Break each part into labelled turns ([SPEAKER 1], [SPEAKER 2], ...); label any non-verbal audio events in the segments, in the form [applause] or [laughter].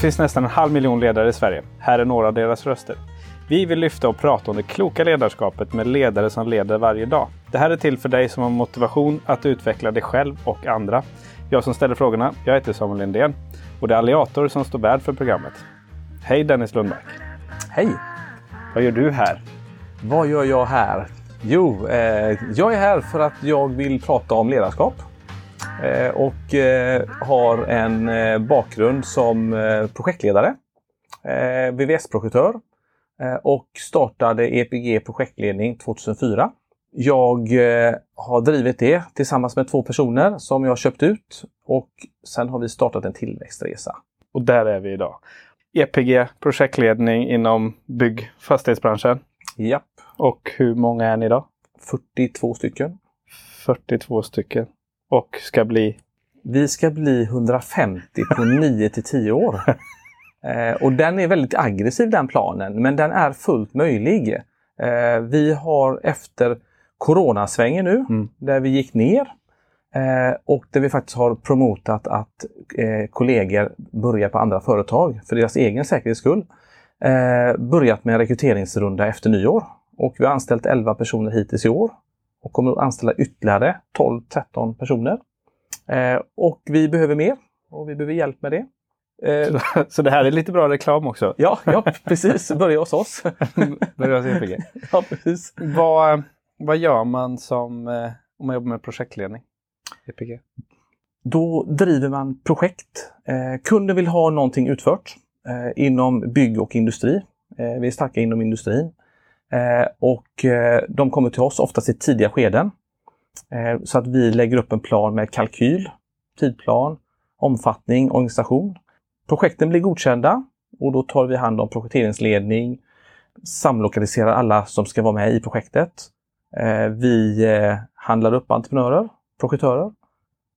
[SPEAKER 1] finns nästan en halv miljon ledare i Sverige. Här är några av deras röster. Vi vill lyfta och prata om det kloka ledarskapet med ledare som leder varje dag. Det här är till för dig som har motivation att utveckla dig själv och andra. Jag som ställer frågorna, jag heter Samuel Lindén och det är Alliator som står värd för programmet. Hej Dennis Lundmark!
[SPEAKER 2] Hej!
[SPEAKER 1] Vad gör du här?
[SPEAKER 2] Vad gör jag här? Jo, eh, jag är här för att jag vill prata om ledarskap. Eh, och eh, har en eh, bakgrund som projektledare, VVS-projektör och startade EPG projektledning 2004. Jag har drivit det tillsammans med två personer som jag köpt ut och sen har vi startat en tillväxtresa.
[SPEAKER 1] Och där är vi idag. EPG projektledning inom bygg fastighetsbranschen.
[SPEAKER 2] Japp.
[SPEAKER 1] Och hur många är ni idag?
[SPEAKER 2] 42 stycken.
[SPEAKER 1] 42 stycken. Och ska bli?
[SPEAKER 2] Vi ska bli 150 på 9 till 10 år. [laughs] Eh, och den är väldigt aggressiv den planen, men den är fullt möjlig. Eh, vi har efter coronasvängen nu, mm. där vi gick ner eh, och där vi faktiskt har promotat att eh, kollegor börjar på andra företag för deras egen säkerhets skull. Eh, börjat med en rekryteringsrunda efter nyår och vi har anställt 11 personer hittills i år och kommer att anställa ytterligare 12-13 personer. Eh, och vi behöver mer och vi behöver hjälp med det.
[SPEAKER 1] Eh, så [laughs] det här är lite bra reklam också? [laughs]
[SPEAKER 2] Ja, ja precis. Börja hos oss. [laughs]
[SPEAKER 1] Börja hos EPG.
[SPEAKER 2] Ja, precis.
[SPEAKER 1] Vad, vad gör man som, eh, om man jobbar med projektledning? EPG?
[SPEAKER 2] Då driver man projekt. Eh, kunden vill ha någonting utfört eh, inom bygg och industri. Vi är starka inom industrin. Eh, och eh, de kommer till oss oftast i tidiga skeden. Eh, så att vi lägger upp en plan med kalkyl, tidplan, omfattning, organisation. Projekten blir godkända och då tar vi hand om projekteringsledning, samlokaliserar alla som ska vara med i projektet. Vi handlar upp entreprenörer, projektörer.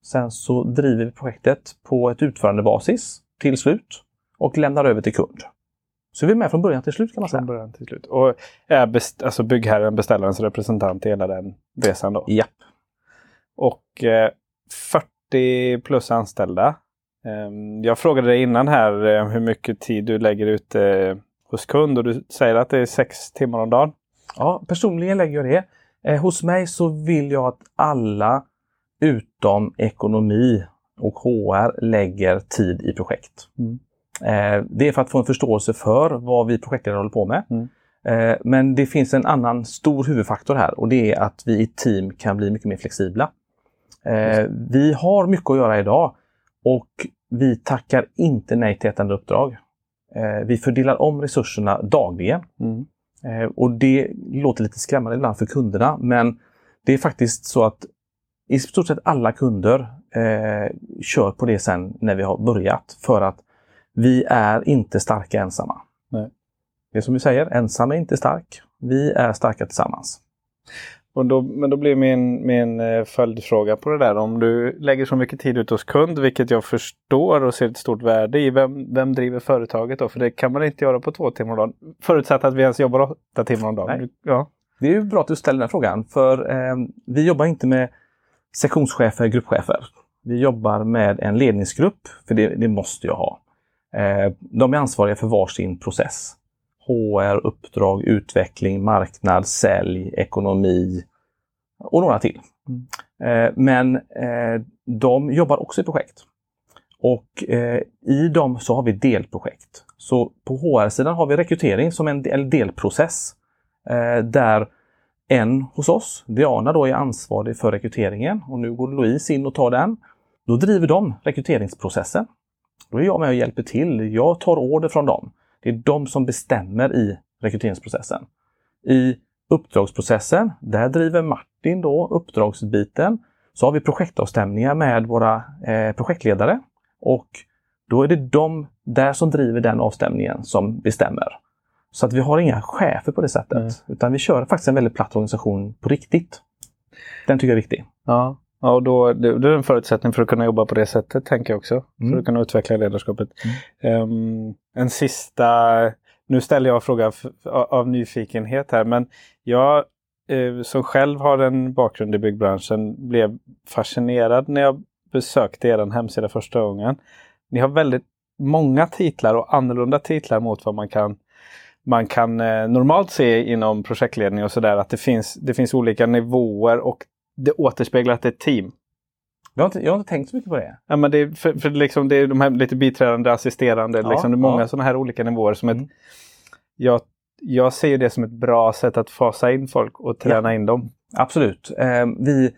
[SPEAKER 2] Sen så driver vi projektet på ett utförandebasis till slut och lämnar över till kund. Så vi är med från början till slut kan man säga.
[SPEAKER 1] Från början till slut. Och är best, alltså byggherren beställarens representant i hela den resan då?
[SPEAKER 2] Japp.
[SPEAKER 1] Och eh, 40 plus anställda. Eh, jag frågade dig innan här eh, hur mycket tid du lägger ut eh, hos kund och du säger att det är sex timmar om dagen.
[SPEAKER 2] Ja, personligen lägger jag det. Eh, hos mig så vill jag att alla utom ekonomi och HR lägger tid i projekt. Mm. Eh, det är för att få en förståelse för vad vi projektledare håller på med. Mm. Eh, men det finns en annan stor huvudfaktor här och det är att vi i team kan bli mycket mer flexibla. Eh, vi har mycket att göra idag och vi tackar inte nej till ett enda uppdrag. Vi fördelar om resurserna dagligen. Mm. Och det låter lite skrämmande ibland för kunderna men det är faktiskt så att i stort sett alla kunder eh, kör på det sen när vi har börjat för att vi är inte starka ensamma. Nej. Det är som vi säger, ensam är inte stark. Vi är starka tillsammans.
[SPEAKER 1] Och då, men då blir min, min eh, följdfråga på det där. Om du lägger så mycket tid ut hos kund, vilket jag förstår och ser ett stort värde i. Vem, vem driver företaget då? För det kan man inte göra på två timmar om dagen. Förutsatt att vi ens jobbar åtta timmar om dagen. Ja.
[SPEAKER 2] Det är ju bra att du ställer den frågan. För eh, vi jobbar inte med sektionschefer, gruppchefer. Vi jobbar med en ledningsgrupp, för det, det måste jag ha. Eh, de är ansvariga för varsin process. HR, uppdrag, utveckling, marknad, sälj, ekonomi och några till. Mm. Eh, men eh, de jobbar också i projekt. Och i dem så har vi delprojekt. Så på HR-sidan har vi rekrytering som en delprocess där en hos oss, Diana, då är ansvarig för rekryteringen och nu går Louise in och tar den. Då driver de rekryteringsprocessen. Då är jag med och hjälper till. Jag tar order från dem. Det är de som bestämmer i rekryteringsprocessen. I uppdragsprocessen, där driver Martin då uppdragsbiten. Så har vi projektavstämningar med våra eh, projektledare och då är det de där som driver den avstämningen som bestämmer. Så att vi har inga chefer på det sättet. Mm. Utan vi kör faktiskt en väldigt platt organisation på riktigt. Den tycker jag är viktig.
[SPEAKER 1] Ja. Ja, och då, det, det är en förutsättning för att kunna jobba på det sättet, tänker jag också. Mm. För att kunna utveckla ledarskapet. Mm. Um, en sista... Nu ställer jag en fråga av nyfikenhet här, men jag eh, som själv har en bakgrund i byggbranschen blev fascinerad när jag besökte er hemsida första gången. Ni har väldigt många titlar och annorlunda titlar mot vad man kan man kan eh, normalt se inom projektledning och sådär att det finns, det finns olika nivåer och det återspeglar att det är ett team.
[SPEAKER 2] Jag har, inte, jag har inte tänkt så mycket på det.
[SPEAKER 1] Ja, men det, är, för, för liksom, det är de här lite biträdande, assisterande,
[SPEAKER 2] Ja,
[SPEAKER 1] liksom, det är många
[SPEAKER 2] ja.
[SPEAKER 1] sådana här olika nivåer. Som
[SPEAKER 2] Mm.
[SPEAKER 1] ett, jag, jag ser det som ett bra sätt att fasa in folk och träna in dem.
[SPEAKER 2] Absolut. Eh, vi,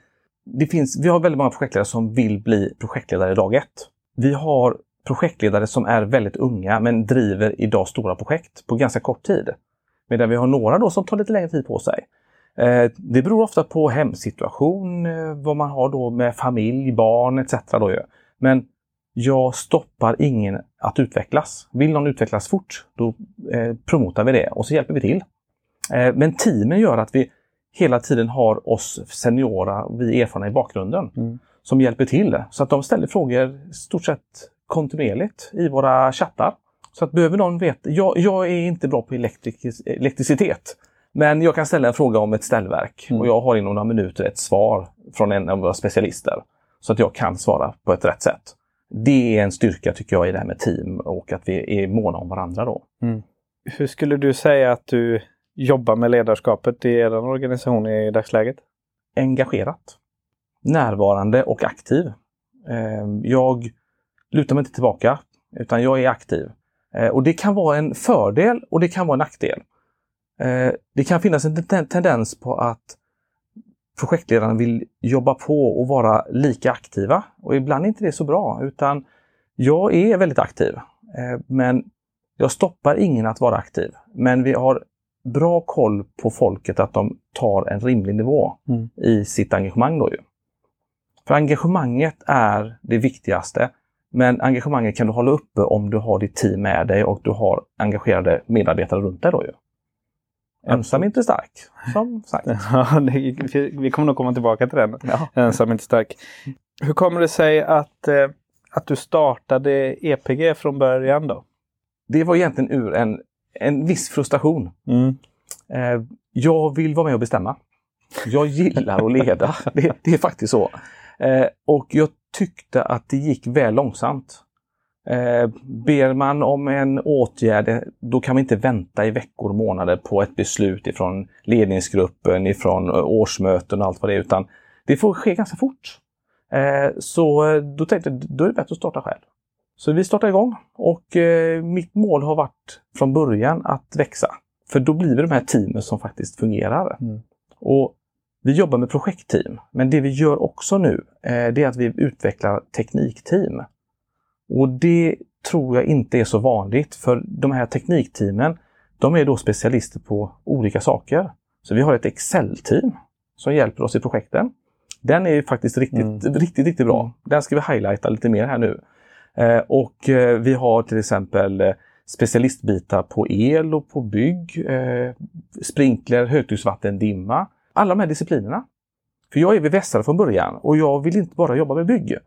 [SPEAKER 2] det finns, vi har väldigt många projektledare som vill bli projektledare dag ett. Vi har projektledare som är väldigt unga men driver idag stora projekt på ganska kort tid. Medan vi har några då som tar lite längre tid på sig. Eh, det beror ofta på hemsituation, eh, vad man har då med familj, barn etc. Då ju. Men jag stoppar ingen att utvecklas. Vill någon utvecklas fort, då eh, promotar vi det och så hjälper vi till. Men teamen gör att vi hela tiden har oss seniora, vi erfarna i bakgrunden,
[SPEAKER 1] Mm.
[SPEAKER 2] som hjälper till. Så att de ställer frågor stort sett kontinuerligt i våra chattar. Så att behöver någon veta, jag, jag är inte bra på elektricitet. Men jag kan ställa en fråga om ett ställverk
[SPEAKER 1] Mm.
[SPEAKER 2] och jag har inom några minuter ett svar från en av våra specialister. Så att jag kan svara på ett rätt sätt. Det är en styrka tycker jag i det här med team och att vi är måna om varandra då.
[SPEAKER 1] Hur skulle du säga att du jobbar med ledarskapet i er organisation i dagsläget?
[SPEAKER 2] engagerat, närvarande och aktiv. Eh, Jag lutar mig inte tillbaka utan jag är aktiv. Eh, Och det kan vara en fördel och det kan vara en nackdel. Eh, Det kan finnas en ten- tendens på att projektledarna vill jobba på och vara lika aktiva och ibland är inte det så bra utan jag är väldigt aktiv. Eh, Men jag stoppar ingen att vara aktiv. Men vi har bra koll på folket att de tar en rimlig nivå
[SPEAKER 1] Mm.
[SPEAKER 2] i sitt engagemang. Då ju. För engagemanget är det viktigaste. Men engagemanget kan du hålla uppe om du har ditt team med dig och du har engagerade medarbetare runt dig. Då ju. Ensam inte stark, som sagt. [laughs]
[SPEAKER 1] Ja, det- vi kommer nog komma tillbaka till den.
[SPEAKER 2] Ja.
[SPEAKER 1] Ensam inte stark. Hur kommer det sig att, eh, att du startade EPG från början då?
[SPEAKER 2] Det var egentligen ur en, en viss frustration.
[SPEAKER 1] Mm.
[SPEAKER 2] Eh, jag vill vara med och bestämma. Jag gillar att leda. [laughs] Det, det är faktiskt så. Eh, och jag tyckte att det gick väl långsamt. Eh, ber man om en åtgärd, eh, då kan man inte vänta i veckor och månader på ett beslut ifrån ledningsgruppen, ifrån eh, årsmöten och allt vad det är, utan det får ske ganska fort. Eh, så då tänkte jag, då är det bättre att starta själv. Så vi startade igång och eh, mitt mål har varit från början att växa. För då blir det de här teamen som faktiskt fungerar.
[SPEAKER 1] Mm.
[SPEAKER 2] Och vi jobbar med projektteam, men det vi gör också nu eh, det är att vi utvecklar teknikteam. Och det tror jag inte är så vanligt för de här teknikteamen de är då specialister på olika saker. Så vi har ett Excel-team som hjälper oss i projekten. Den är faktiskt riktigt,
[SPEAKER 1] Mm.
[SPEAKER 2] riktigt, riktigt bra. Den ska vi highlighta lite mer här nu. Eh, och eh, vi har till exempel eh, specialistbitar på el och på bygg, eh, sprinkler, högtrycksvattendimma. Alla de här disciplinerna. För jag är VVS-are från början och jag vill inte bara jobba med bygg.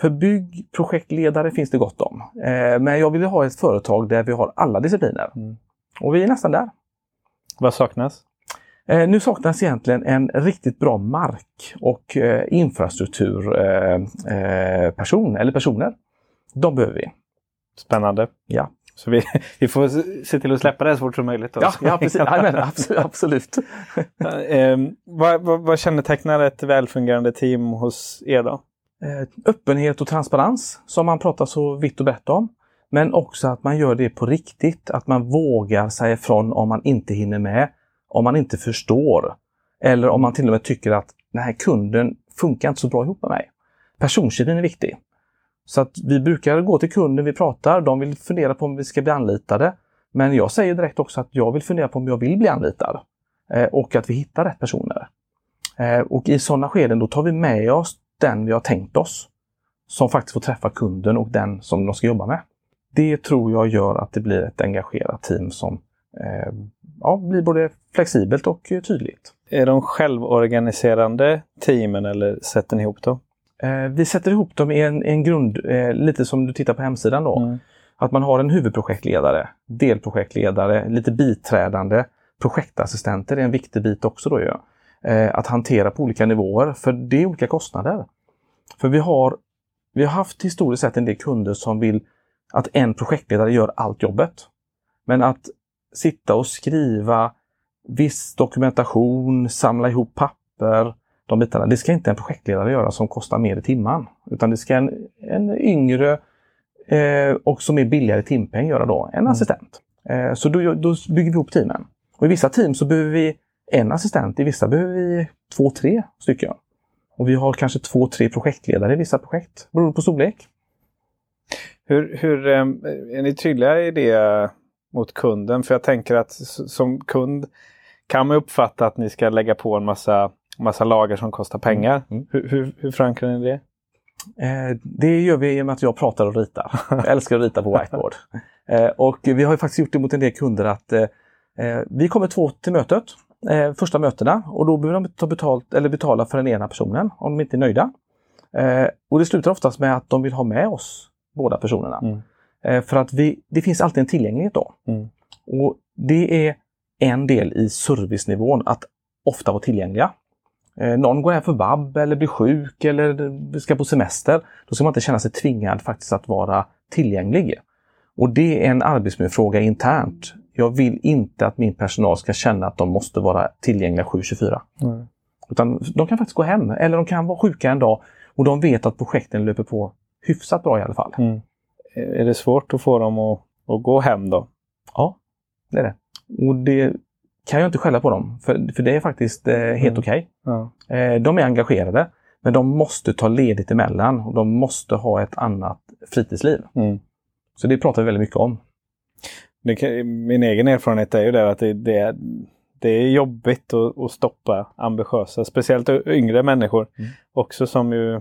[SPEAKER 2] För byggprojektledare finns det gott om. Eh, men jag vill ha ett företag där vi har alla discipliner.
[SPEAKER 1] Mm.
[SPEAKER 2] Och vi är nästan där.
[SPEAKER 1] Vad saknas?
[SPEAKER 2] Eh, nu saknas egentligen en riktigt bra mark och eh, infrastrukturperson eh, eh, eller personer. De behöver vi.
[SPEAKER 1] Spännande.
[SPEAKER 2] Ja,
[SPEAKER 1] Så vi, [laughs] vi får se till att släppa det så fort som möjligt. då.
[SPEAKER 2] ja, ja precis. [laughs] Jajamän, absolut. absolut.
[SPEAKER 1] Ehm, vad, vad, vad kännetecknar ett välfungerande team hos er då?
[SPEAKER 2] Eh, öppenhet och transparens som man pratar så vitt och brett om. Men också att man gör det på riktigt, att man vågar säga ifrån om man inte hinner med, om man inte förstår. Eller om man till och med tycker att den här kunden funkar inte så bra ihop med mig. Personkemin är viktig. Så att vi brukar gå till kunden, vi pratar, de vill fundera på om vi ska bli anlitade. Men jag säger direkt också att jag vill fundera på om jag vill bli anlitad. Eh, och att vi hittar rätt personer. Eh, och i sådana skeden då tar vi med oss den vi har tänkt oss. Som faktiskt får träffa kunden och den som de ska jobba med. Det tror jag gör att det blir ett engagerat team som eh, ja, blir både flexibelt och tydligt.
[SPEAKER 1] Är de självorganiserande teamen eller sätter ni ihop dem?
[SPEAKER 2] Eh, vi sätter ihop dem i en, en grund, eh, lite som du tittar på hemsidan då.
[SPEAKER 1] Mm.
[SPEAKER 2] Att man har en huvudprojektledare, delprojektledare, lite biträdande projektassistenter är en viktig bit också då ju. Eh, att hantera på olika nivåer, för det är olika kostnader. För vi har, vi har haft historiskt sett en del kunder som vill att en projektledare gör allt jobbet. Men att sitta och skriva viss dokumentation, samla ihop papper, de bitarna. Det ska inte en projektledare göra som kostar mer i timman. Utan det ska en, en yngre eh, och som är billigare timpeng göra då, en mm. assistent. Eh, så då, då bygger vi ihop teamen. Och I vissa team så behöver vi en assistent, i vissa behöver vi två, tre stycken. Och vi har kanske två, tre projektledare i vissa projekt, beroende på storlek.
[SPEAKER 1] Hur, hur eh, är ni tydliga i det mot kunden? För jag tänker att som kund kan man uppfatta att ni ska lägga på en massa, massa lager som kostar pengar. Mm. mm. Hur, hur, hur förankrar ni det?
[SPEAKER 2] Eh, det gör vi genom att jag pratar och ritar. Jag älskar att rita på whiteboard. [laughs] Eh, och vi har faktiskt gjort det mot en del kunder att eh, vi kommer två till mötet, eh, första mötena, och då behöver de ta betalt, eller betala för den ena personen om de inte är nöjda. Eh, och det slutar oftast med att de vill ha med oss båda personerna. Mm. för att vi, det finns alltid en tillgänglighet då. Mm. Och Det är en del i servicenivån, att ofta vara tillgängliga. Eh, någon går hem för vab eller blir sjuk eller ska på semester. Då ska man inte känna sig tvingad faktiskt att vara tillgänglig. Och det är en arbetsmiljöfråga internt. Jag vill inte att min personal ska känna att de måste vara tillgängliga 7-24. Mm. Utan de kan faktiskt gå hem eller de kan vara sjuka en dag och de vet att projekten löper på hyfsat bra i alla fall. Mm.
[SPEAKER 1] Är det svårt att få dem att, att gå hem då?
[SPEAKER 2] Ja, det är det. Och det kan jag inte skälla på dem, för, för det är faktiskt eh, helt mm. okej. Okay. Ja. Eh, de är engagerade, men de måste ta ledigt emellan och de måste ha ett annat fritidsliv. Mm. Så det pratar vi väldigt mycket om.
[SPEAKER 1] Kan, min egen erfarenhet är ju där att det, det, det är jobbigt att, att, stoppa ambitiösa, speciellt yngre människor mm. också som ju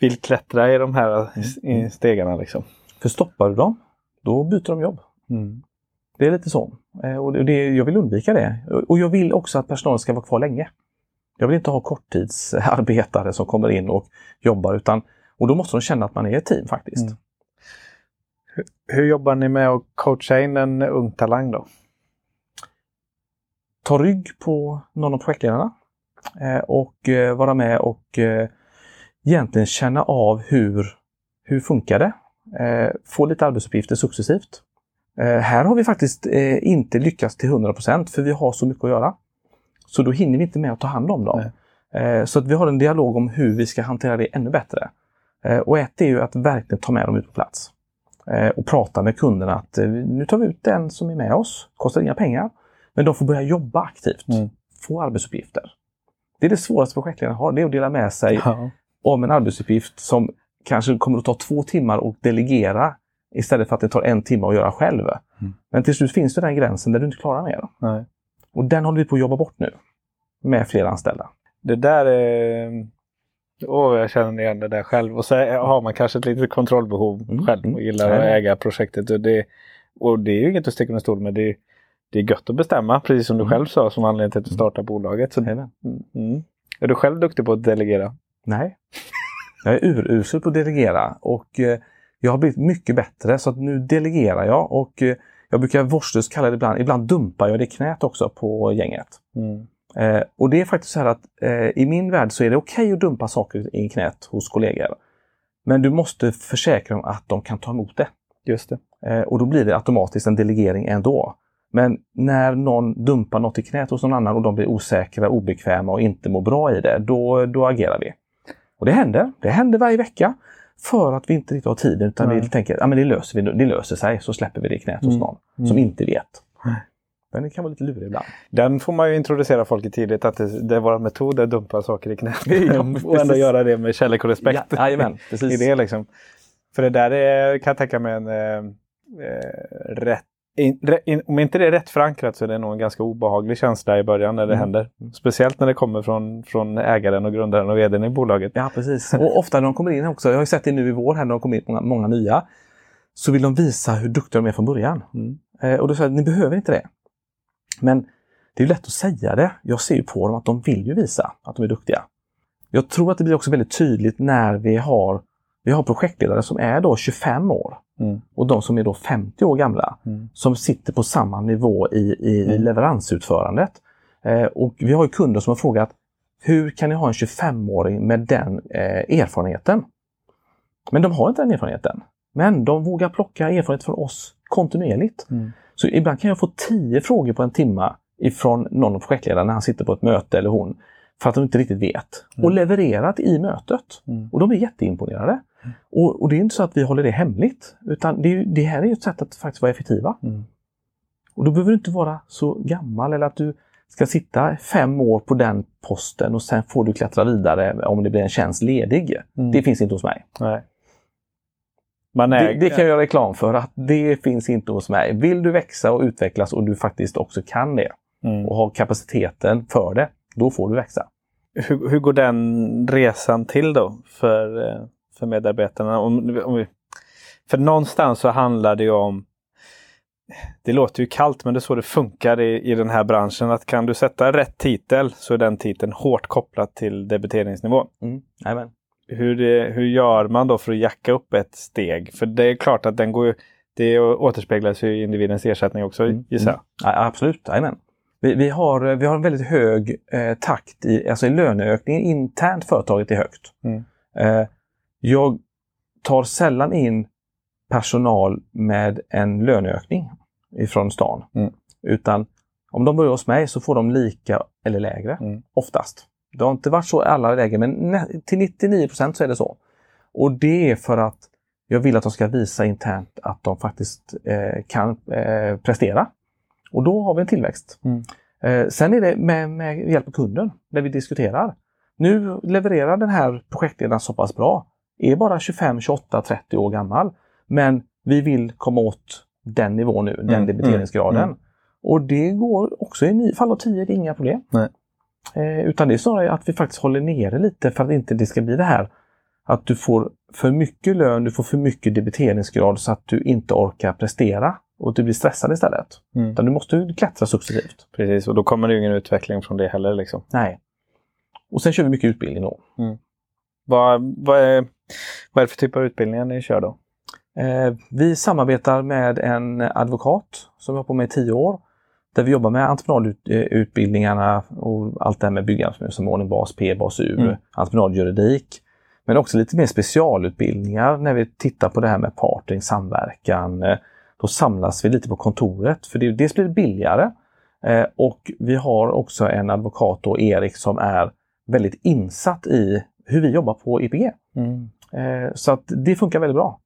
[SPEAKER 1] vill klättra i de här mm. stegarna. Liksom.
[SPEAKER 2] För stoppar du dem, då byter de jobb. Mm. Det är lite så. Eh, och det, jag vill undvika det. Och jag vill också att personalen ska vara kvar länge. Jag vill inte ha korttidsarbetare som kommer in och jobbar utan och då måste de känna att man är ett team faktiskt.
[SPEAKER 1] Hur, jobbar ni med att coacha in en ung talang då?
[SPEAKER 2] Ta rygg på någon av projektledarna eh, och eh, vara med och egentligen känna av hur, hur funkar det? Få lite arbetsuppgifter successivt. Eh, här har vi faktiskt eh, inte lyckats till 100% för vi har så mycket att göra. Så då hinner vi inte med att ta hand om dem. Eh, så att vi har en dialog om hur vi ska hantera det ännu bättre. Eh, och ett är ju att verkligen ta med dem ut på plats. Eh, och prata med kunderna att eh, nu tar vi ut den som är med oss. Kostar inga pengar. Men de får börja jobba aktivt. Mm. Få arbetsuppgifter. Det är det svåraste projektledaren har, det är att dela med sig ja. om en arbetsuppgift som kanske kommer att ta två timmar att delegera Istället för att det tar en timme att göra själv. Mm. Men till slut finns det den gränsen där du inte klarar mer. Nej. Och den håller vi på att jobba bort nu. Med fler anställda.
[SPEAKER 1] Det där är... Åh, jag känner igen det där själv. Och så har man kanske ett litet kontrollbehov mm. själv och gillar mm. att äga projektet. Och det, och det är ju inget att sticka under stol med. Det, det är gött att bestämma, precis som du mm. själv sa som anledning till att du mm. startade bolaget. Så, mm. Är du själv duktig på att delegera?
[SPEAKER 2] Nej. Jag är urusel på att delegera. Och eh, jag har blivit mycket bättre så att nu delegerar jag och eh, jag brukar vårdslöst kalla det ibland, ibland dumpar jag det knät också på gänget. Mm. Eh, och det är faktiskt så här att eh, i min värld så är det okej okay att dumpa saker i knät hos kollegor. Men du måste försäkra om att de kan ta emot det.
[SPEAKER 1] Just det.
[SPEAKER 2] Eh, och då blir det automatiskt en delegering ändå. Men när någon dumpar något i knät hos någon annan och de blir osäkra, obekväma och inte mår bra i det, då, då agerar vi. Och det händer. Det händer varje vecka. För att vi inte riktigt har tiden utan Nej. vi tänker att ja, det, löser vi, det löser sig så släpper vi det i knät hos mm. någon mm. som inte vet. Men det kan vara lite lurig ibland.
[SPEAKER 1] Den får man ju introducera folk i tidigt att det, det är vår metod att dumpa saker i knät. [laughs] Ja, och ändå göra det med kärlek och respekt.
[SPEAKER 2] Ja, jajamän, [laughs] precis.
[SPEAKER 1] I det liksom. För det där är, kan jag tänka mig en eh, eh rätt in, in, om inte det är rätt förankrat så är det nog en ganska obehaglig känsla i början när det mm. händer. Speciellt när det kommer från, från ägaren och grundaren och vdn i bolaget.
[SPEAKER 2] Ja, precis. Och ofta när de kommer in också, jag har sett det nu i vår här när de kommer in många, många nya, så vill de visa hur duktiga de är från början. Mm. Eh, och då säger jag, ni behöver inte det. Men det är lätt att säga det. Jag ser ju på dem att de vill ju visa att de är duktiga. Jag tror att det blir också väldigt tydligt när vi har, vi har projektledare som är då 25 år Mm. Och de som är då 50 år gamla mm. som sitter på samma nivå i, i mm. leveransutförandet. Eh, och vi har kunder som har frågat hur kan ni ha en 25-åring med den eh, erfarenheten? Men de har inte den erfarenheten. Men de vågar plocka erfarenhet från oss kontinuerligt.
[SPEAKER 1] Mm.
[SPEAKER 2] Så ibland kan jag få tio frågor på en timma ifrån någon av projektledarna när han sitter på ett möte eller hon. För att de inte riktigt vet. Och levererat i mötet.
[SPEAKER 1] Mm.
[SPEAKER 2] Och de är jätteimponerade. Och, och det är inte så att vi håller det hemligt. Utan det, det här är ju ett sätt att faktiskt vara effektiva.
[SPEAKER 1] Mm.
[SPEAKER 2] Och då behöver du inte vara så gammal eller att du ska sitta fem år på den posten och sen får du klättra vidare om det blir en tjänst ledig.
[SPEAKER 1] Mm.
[SPEAKER 2] Det finns inte hos mig.
[SPEAKER 1] Nej. Man
[SPEAKER 2] Det, det kan jag göra reklam för att det finns inte hos mig. Vill du växa och utvecklas och du faktiskt också kan det
[SPEAKER 1] Mm.
[SPEAKER 2] och har kapaciteten för det, då får du växa.
[SPEAKER 1] Hur, hur går den resan till då för, eh, för medarbetarna? Om, om vi, för någonstans så handlar det ju om det låter ju kallt men det är så det funkar i, i den här branschen. Att kan du sätta rätt titel så är den titeln hårt kopplad till debiteringsnivån.
[SPEAKER 2] Mm. Amen.
[SPEAKER 1] Hur, det- hur gör man då för att jacka upp ett steg? För det är klart att den går det återspeglas ju i individens ersättning också
[SPEAKER 2] Mm.
[SPEAKER 1] gissar jag.
[SPEAKER 2] Ja, absolut, Amen. Vi, vi, har, vi har en väldigt hög eh, takt i, alltså i löneökningen internt företaget är högt.
[SPEAKER 1] Mm.
[SPEAKER 2] Eh, jag tar sällan in personal med en löneökning ifrån stan.
[SPEAKER 1] Mm.
[SPEAKER 2] Utan om de börjar hos mig så får de lika eller lägre.
[SPEAKER 1] Mm.
[SPEAKER 2] Oftast. Det har inte varit så i alla lägen men till 99 så är det så. Och det är för att jag vill att de ska visa internt att de faktiskt eh, kan eh, prestera. Och då har vi en tillväxt.
[SPEAKER 1] Mm.
[SPEAKER 2] Eh, sen är det med, med hjälp av kunden, där vi diskuterar. Nu levererar den här projektledaren så pass bra. Är bara 25, 28, 30 år gammal. Men vi vill komma åt den nivån nu, den
[SPEAKER 1] Mm,
[SPEAKER 2] debiteringsgraden.
[SPEAKER 1] mm,
[SPEAKER 2] Och det går också i fall av tio, det är inga problem.
[SPEAKER 1] Nej.
[SPEAKER 2] Eh, utan det är snarare att vi faktiskt håller nere lite för att inte det ska bli det här att du får för mycket lön, du får för mycket debiteringsgrad så att du inte orkar prestera och att du blir stressad istället.
[SPEAKER 1] Mm.
[SPEAKER 2] Utan du måste klättra successivt.
[SPEAKER 1] Precis, och då kommer det ju ingen utveckling från det heller. Liksom.
[SPEAKER 2] Nej. Och sen kör vi mycket utbildning då.
[SPEAKER 1] Vad, vad, är, vad är det för typ av utbildningar ni kör då?
[SPEAKER 2] Eh, vi samarbetar med en advokat som jag har på med i tio år. Där vi jobbar med entreprenadutbildningarna och allt det här med byggarbetsmiljösamordning, bas P, bas U,
[SPEAKER 1] Mm.
[SPEAKER 2] entreprenadjuridik. Men också lite mer specialutbildningar när vi tittar på det här med partnering, samverkan. Eh, Då samlas vi lite på kontoret för det, dels blir det billigare eh, och vi har också en advokat då, Erik, som är väldigt insatt i hur vi jobbar på EPG.
[SPEAKER 1] Mm.
[SPEAKER 2] Eh, Så att det funkar väldigt bra.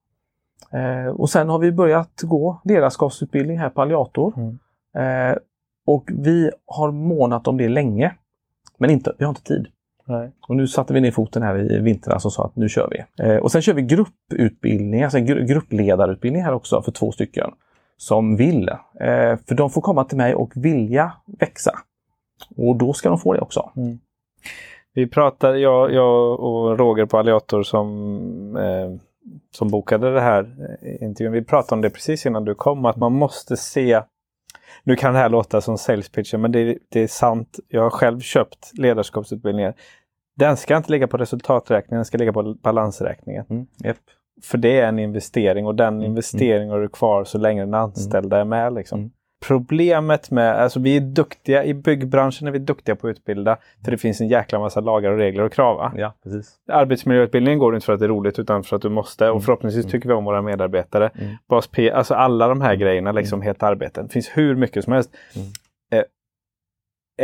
[SPEAKER 2] Och sen har vi börjat gå ledarskapsutbildning här på Alliator.
[SPEAKER 1] Mm.
[SPEAKER 2] Eh, Och vi har månat om det länge. Men inte, vi har inte tid.
[SPEAKER 1] Nej.
[SPEAKER 2] Och nu satte vi ner foten här i vintras och sa att nu kör vi. Eh, Och sen kör vi grupputbildning, alltså en gru- gruppledarutbildning här också för två stycken. Som vill. Eh, För de får komma till mig och vilja växa. Och då ska de få det också.
[SPEAKER 1] Vi pratade, jag, jag och Roger på Alliator som, eh, som bokade det här eh, intervjun. Vi pratade om det precis innan du kom, att man måste se nu kan det här låta som sales pitchen, men det, det är sant. Jag har själv köpt ledarskapsutbildningar. Den ska inte ligga på resultaträkningen, den ska ligga på balansräkningen.
[SPEAKER 2] Mm. Japp.
[SPEAKER 1] För det är en investering och den
[SPEAKER 2] Mm.
[SPEAKER 1] investeringen har du kvar så länge den anställda är med. Liksom.
[SPEAKER 2] Mm.
[SPEAKER 1] Problemet med, alltså vi är duktiga, i byggbranschen är vi duktiga på att utbilda, för det finns en jäkla massa lagar och regler och krav. va?
[SPEAKER 2] Ja, precis.
[SPEAKER 1] Arbetsmiljöutbildningen går inte för att det är roligt utan för att du måste
[SPEAKER 2] Mm.
[SPEAKER 1] och förhoppningsvis
[SPEAKER 2] Mm.
[SPEAKER 1] tycker vi om våra medarbetare.
[SPEAKER 2] Mm.
[SPEAKER 1] Bas P, alltså alla de här grejerna, liksom helt arbeten. Det finns hur mycket som helst.
[SPEAKER 2] Mm.
[SPEAKER 1] Eh,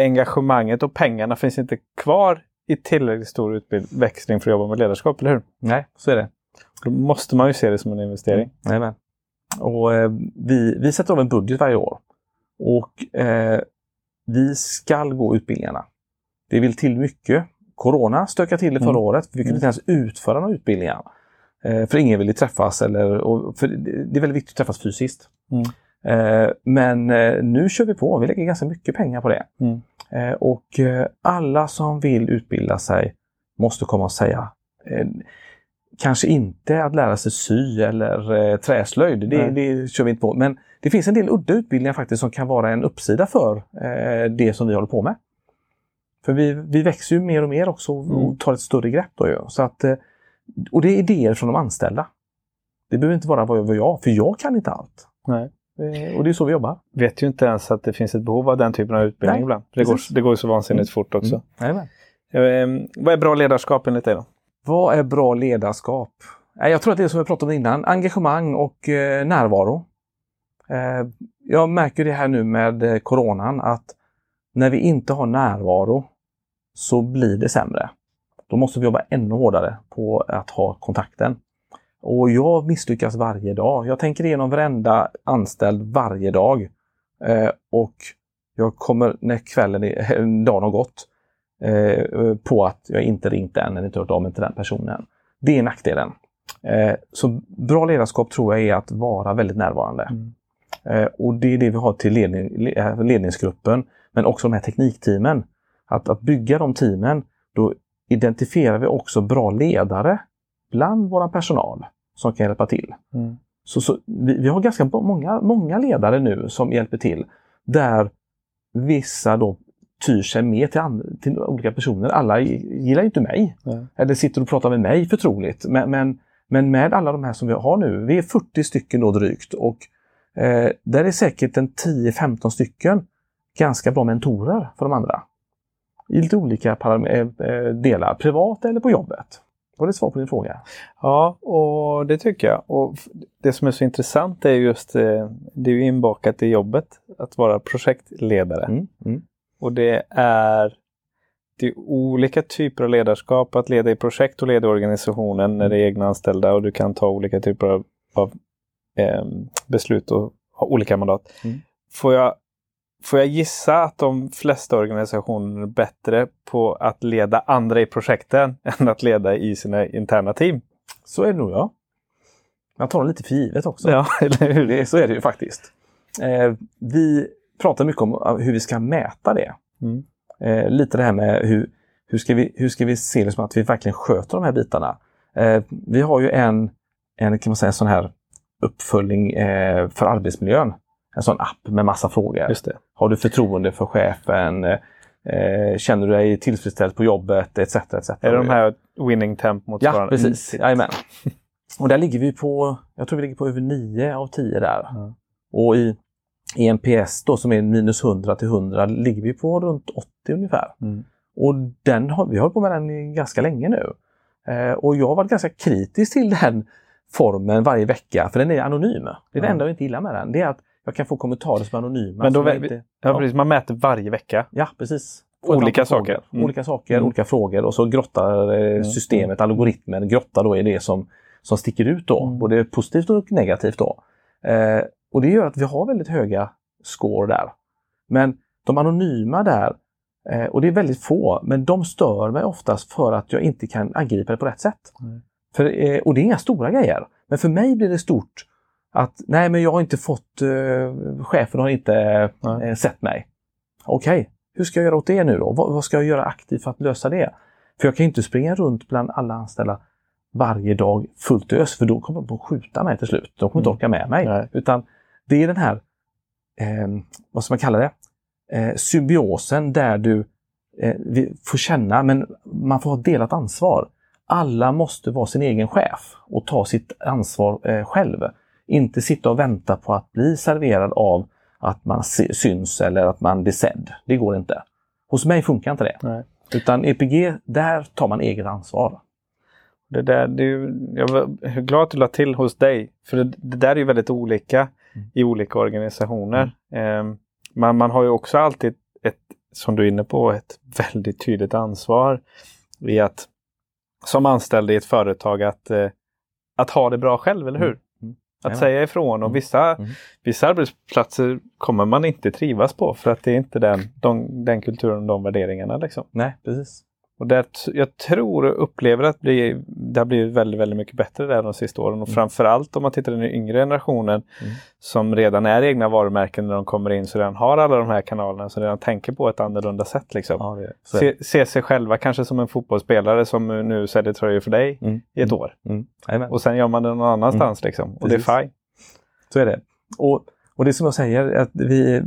[SPEAKER 1] engagemanget och pengarna finns inte kvar i tillräckligt stor utväxling för att jobba med ledarskap, eller hur?
[SPEAKER 2] Nej, så är det.
[SPEAKER 1] Då måste man ju se det som en investering.
[SPEAKER 2] Jajamän. Och eh, vi, vi sätter av en budget varje år. Och eh, vi ska gå utbildningarna. Det vill till mycket. Corona stökade till det förra
[SPEAKER 1] Mm.
[SPEAKER 2] året. Vi kunde
[SPEAKER 1] Mm.
[SPEAKER 2] inte ens utföra några utbildningar. Eh, för ingen ville träffas. Eller, och, för det är väldigt viktigt att träffas fysiskt.
[SPEAKER 1] Mm.
[SPEAKER 2] Eh, men eh, nu kör vi på. Vi lägger ganska mycket pengar på det.
[SPEAKER 1] Mm.
[SPEAKER 2] Eh, och eh, alla som vill utbilda sig måste komma och säga Kanske inte att lära sig sy eller eh, träslöjd, det, det kör vi inte på. Men det finns en del udda utbildningar faktiskt som kan vara en uppsida för eh, det som vi håller på med. För vi, vi växer ju mer och mer också och
[SPEAKER 1] Mm.
[SPEAKER 2] tar ett större grepp. Då, ju. Så att, eh, och det är idéer från de anställda. Det behöver inte vara vad jag, för jag kan inte allt.
[SPEAKER 1] Nej.
[SPEAKER 2] Eh, och det är så vi jobbar.
[SPEAKER 1] Vet ju inte ens att det finns ett behov av den typen av utbildning
[SPEAKER 2] Nej,
[SPEAKER 1] ibland. Det går, det går så vansinnigt fort också.
[SPEAKER 2] Mm. Jajamän.
[SPEAKER 1] Eh, vad är bra ledarskap enligt dig då?
[SPEAKER 2] Vad är bra ledarskap? Eh, jag tror att det är som vi pratade om innan, engagemang och eh, närvaro. Eh, jag märker det här nu med eh, coronan att när vi inte har närvaro så blir det sämre. Då måste vi jobba ännu hårdare på att ha kontakten. Och jag misslyckas varje dag. Jag tänker igenom varenda anställd varje dag. Eh, och jag kommer när kvällen, är, [laughs] dagen har gått, eh, på att jag inte ringt den eller inte hört av mig till den personen. Det är nackdelen. Eh, så bra ledarskap tror jag är att vara väldigt närvarande. Mm. Eh, och det är det vi har till ledning, eh, ledningsgruppen, men också de här teknikteamen. Att, att bygga de teamen, då identifierar vi också bra ledare bland vår personal som kan hjälpa till. Mm. Så, så vi, vi, har ganska många, många ledare nu som hjälper till. Där vissa då tyr sig mer till, till olika personer. Alla gillar inte mig. Mm. Eller sitter och pratar med mig förtroligt. Men, men, men, med alla de här som vi har nu, vi är 40 stycken då drygt och eh, där är säkert en 10-15 stycken ganska bra mentorer för de andra. I lite olika eh, eh, delar, privat eller på jobbet. Var det svar på din fråga?
[SPEAKER 1] Ja, och det tycker jag. Och Det som är så intressant är just, eh, det är inbakat i jobbet, att vara projektledare. Mm, mm. Och det är, det är olika typer av ledarskap, att leda i projekt och leda organisationen när det är egna anställda och du kan ta olika typer av, av eh, beslut och ha olika mandat. Mm. Får jag Får jag gissa att de flesta organisationer är bättre på att leda andra i projekten [laughs] än att leda i sina interna team?
[SPEAKER 2] Så är det nog ja. Man tar det lite för givet också.
[SPEAKER 1] Ja, [laughs] eller hur?
[SPEAKER 2] Det, så är det ju faktiskt. Eh, vi pratar mycket om hur vi ska mäta det. Mm. Eh, lite det här med hur, hur, ska, vi, hur ska vi se det som att vi verkligen sköter de här bitarna. Eh, vi har ju en, en kan man säga, sån här uppföljning eh, för arbetsmiljön en sån app med massa frågor. Har du förtroende för chefen? Eh, känner du dig tillfredsställd på jobbet? Etc. etc.
[SPEAKER 1] Är det de här winning temp motsvarande?
[SPEAKER 2] Ja, precis. Mm. Jajamän. Och där ligger vi på, jag tror vi ligger på över 9 av 10 där. Mm. Och i EMPS då som är minus 100 till 100 ligger vi på runt 80 ungefär. Mm. Och den har, vi har hållit på med den ganska länge nu. Eh, och jag har varit ganska kritisk till den formen varje vecka för den är anonym. Det är det mm. enda jag inte gillar med den. Det är att jag kan få kommentarer som är anonyma.
[SPEAKER 1] Men då, inte, ja, Precis, man mäter varje vecka?
[SPEAKER 2] Ja, precis.
[SPEAKER 1] Olika saker?
[SPEAKER 2] Mm. Olika saker, mm. olika frågor och så grottar eh, mm. systemet, algoritmen, grottar då i det som, som sticker ut då, mm. både positivt och negativt. då. Eh, och det gör att vi har väldigt höga score där. Men de anonyma där, eh, och det är väldigt få, men de stör mig oftast för att jag inte kan angripa det på rätt sätt. För, eh, och det är inga stora grejer. Men för mig blir det stort att nej, men jag har inte fått, eh, chefen har inte eh, sett mig. Okej, okay. hur ska jag göra åt det nu då? Vad, vad, ska jag göra aktivt för att lösa det? För jag kan inte springa runt bland alla anställda varje dag fullt ös, för då kommer de att skjuta mig till slut. De kommer inte mm. orka med mig. Nej. Utan det är den här, eh, vad ska man kalla det, eh, symbiosen där du eh, får känna, men man får ha delat ansvar. Alla måste vara sin egen chef och ta sitt ansvar eh, själv. Inte sitta och vänta på att bli serverad av att man syns eller att man blir sedd. Det går inte. Hos mig funkar inte det. Nej. Utan EPG, där tar man eget ansvar.
[SPEAKER 1] Det där, det är, jag är glad att du la till hos dig. För det, det där är ju väldigt olika. I olika organisationer. Mm. Eh, man, man har ju också alltid ett, som du är inne på, ett väldigt tydligt ansvar i att som anställd i ett företag att, eh, att ha det bra själv, eller hur? Mm. Att ja. säga ifrån och mm. vissa, mm. vissa arbetsplatser kommer man inte trivas på för att det är inte den, de, den kulturen och de värderingarna. Liksom.
[SPEAKER 2] Nej, precis.
[SPEAKER 1] Och där, jag tror och upplever att det, det har blivit väldigt, väldigt mycket bättre där de sista åren. Och mm. framförallt om man tittar på den yngre generationen mm. som redan är egna varumärken när de kommer in, så redan har alla de här kanalerna, som redan tänker på ett annorlunda sätt. Liksom. Ja, det, se, se, sig själva kanske som en fotbollsspelare som nu säljer tröjor för dig mm. i ett år. Mm. Och sen gör man det någon annanstans. Mm. Liksom. Och Precis. det är fine.
[SPEAKER 2] Så är det. Och och det som jag säger, att vi,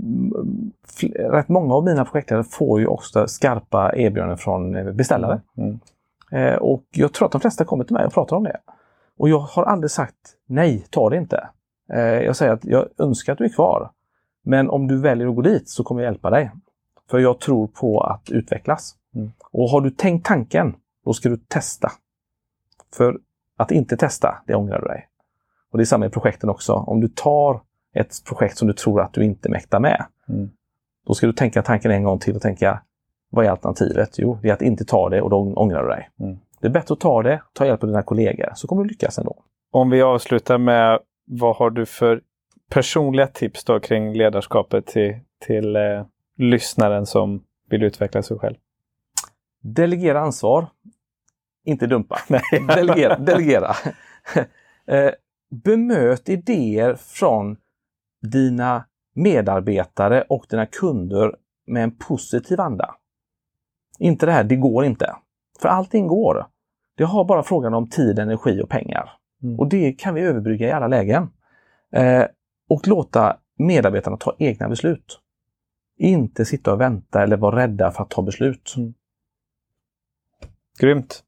[SPEAKER 2] rätt många av mina projektledare får ju också skarpa erbjudanden från beställare. Mm. Eh, och jag tror att de flesta kommer till mig och pratar om det. Och jag har aldrig sagt nej, ta det inte. Eh, jag säger att jag önskar att du är kvar. Men om du väljer att gå dit så kommer jag hjälpa dig. För jag tror på att utvecklas. Mm. Och har du tänkt tanken, då ska du testa. För Att inte testa, det ångrar du dig. Och det är samma i projekten också. Om du tar ett projekt som du tror att du inte mäktar med,
[SPEAKER 1] Mm.
[SPEAKER 2] då ska du tänka tanken en gång till och tänka, vad är alternativet? Jo, det är att inte ta det och då ångrar du dig.
[SPEAKER 1] Mm.
[SPEAKER 2] Det är bättre att ta det, ta hjälp av dina kollegor, så kommer du lyckas ändå.
[SPEAKER 1] Om vi avslutar med vad har du för personliga tips då kring ledarskapet till, till eh, lyssnaren som vill utveckla sig själv?
[SPEAKER 2] Delegera ansvar. Inte dumpa. [laughs]
[SPEAKER 1] Nej.
[SPEAKER 2] Delegera. delegera. [laughs] Eh, Bemöt idéer från dina medarbetare och dina kunder med en positiv anda. Inte det här, det går inte. För allting går. Det har bara frågan om tid, energi och pengar.
[SPEAKER 1] Mm.
[SPEAKER 2] Och det kan vi överbrygga i alla lägen. Eh, och låta medarbetarna ta egna beslut. Inte sitta och vänta eller vara rädda för att ta beslut.
[SPEAKER 1] Mm. Grymt!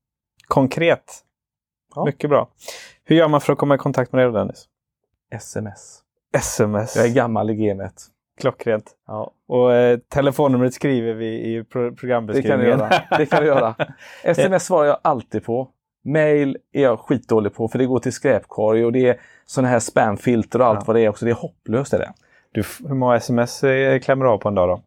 [SPEAKER 1] Konkret!
[SPEAKER 2] Ja.
[SPEAKER 1] Mycket bra. Hur gör man för att komma i kontakt med dig då, Dennis?
[SPEAKER 2] SMS.
[SPEAKER 1] Sms.
[SPEAKER 2] Jag är gammal i gamet.
[SPEAKER 1] Klockrent.
[SPEAKER 2] Ja,
[SPEAKER 1] Och eh, telefonnumret skriver vi i pro-
[SPEAKER 2] det kan du
[SPEAKER 1] programbeskrivningen.
[SPEAKER 2] göra. Det kan du göra. [laughs] SMS svarar jag alltid på. Mail är jag skitdålig på för det går till skräpkorg och det är sådana här spamfilter och allt
[SPEAKER 1] Ja.
[SPEAKER 2] vad det är också. Det är hopplöst. Är det.
[SPEAKER 1] Du, hur många sms eh, klämmer du av på en dag då?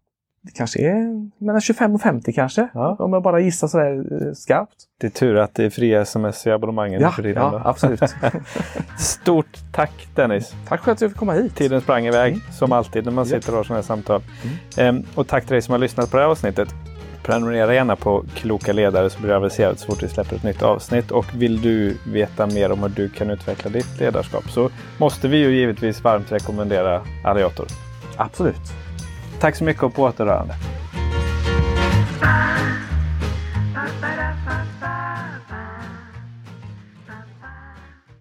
[SPEAKER 2] Det kanske är mellan 25 och 50 kanske.
[SPEAKER 1] Ja.
[SPEAKER 2] Om jag bara gissar sådär eh, skarpt.
[SPEAKER 1] Det är tur att det är fria sms i abonnemangen
[SPEAKER 2] Ja,
[SPEAKER 1] för tiden.
[SPEAKER 2] ja
[SPEAKER 1] då.
[SPEAKER 2] absolut. [laughs]
[SPEAKER 1] Stort tack Dennis!
[SPEAKER 2] Tack för att jag fick komma hit.
[SPEAKER 1] Tiden sprang iväg
[SPEAKER 2] Mm.
[SPEAKER 1] som alltid när man sitter och har sådana här samtal. Ehm, och tack till dig som har lyssnat på det här avsnittet. Prenumerera gärna på Kloka ledare så blir det aviserat så fort vi släpper ett nytt avsnitt. Och vill du veta mer om hur du kan utveckla ditt ledarskap så måste vi ju givetvis varmt rekommendera Alliator.
[SPEAKER 2] Absolut.
[SPEAKER 1] Tack så mycket och på återhörande.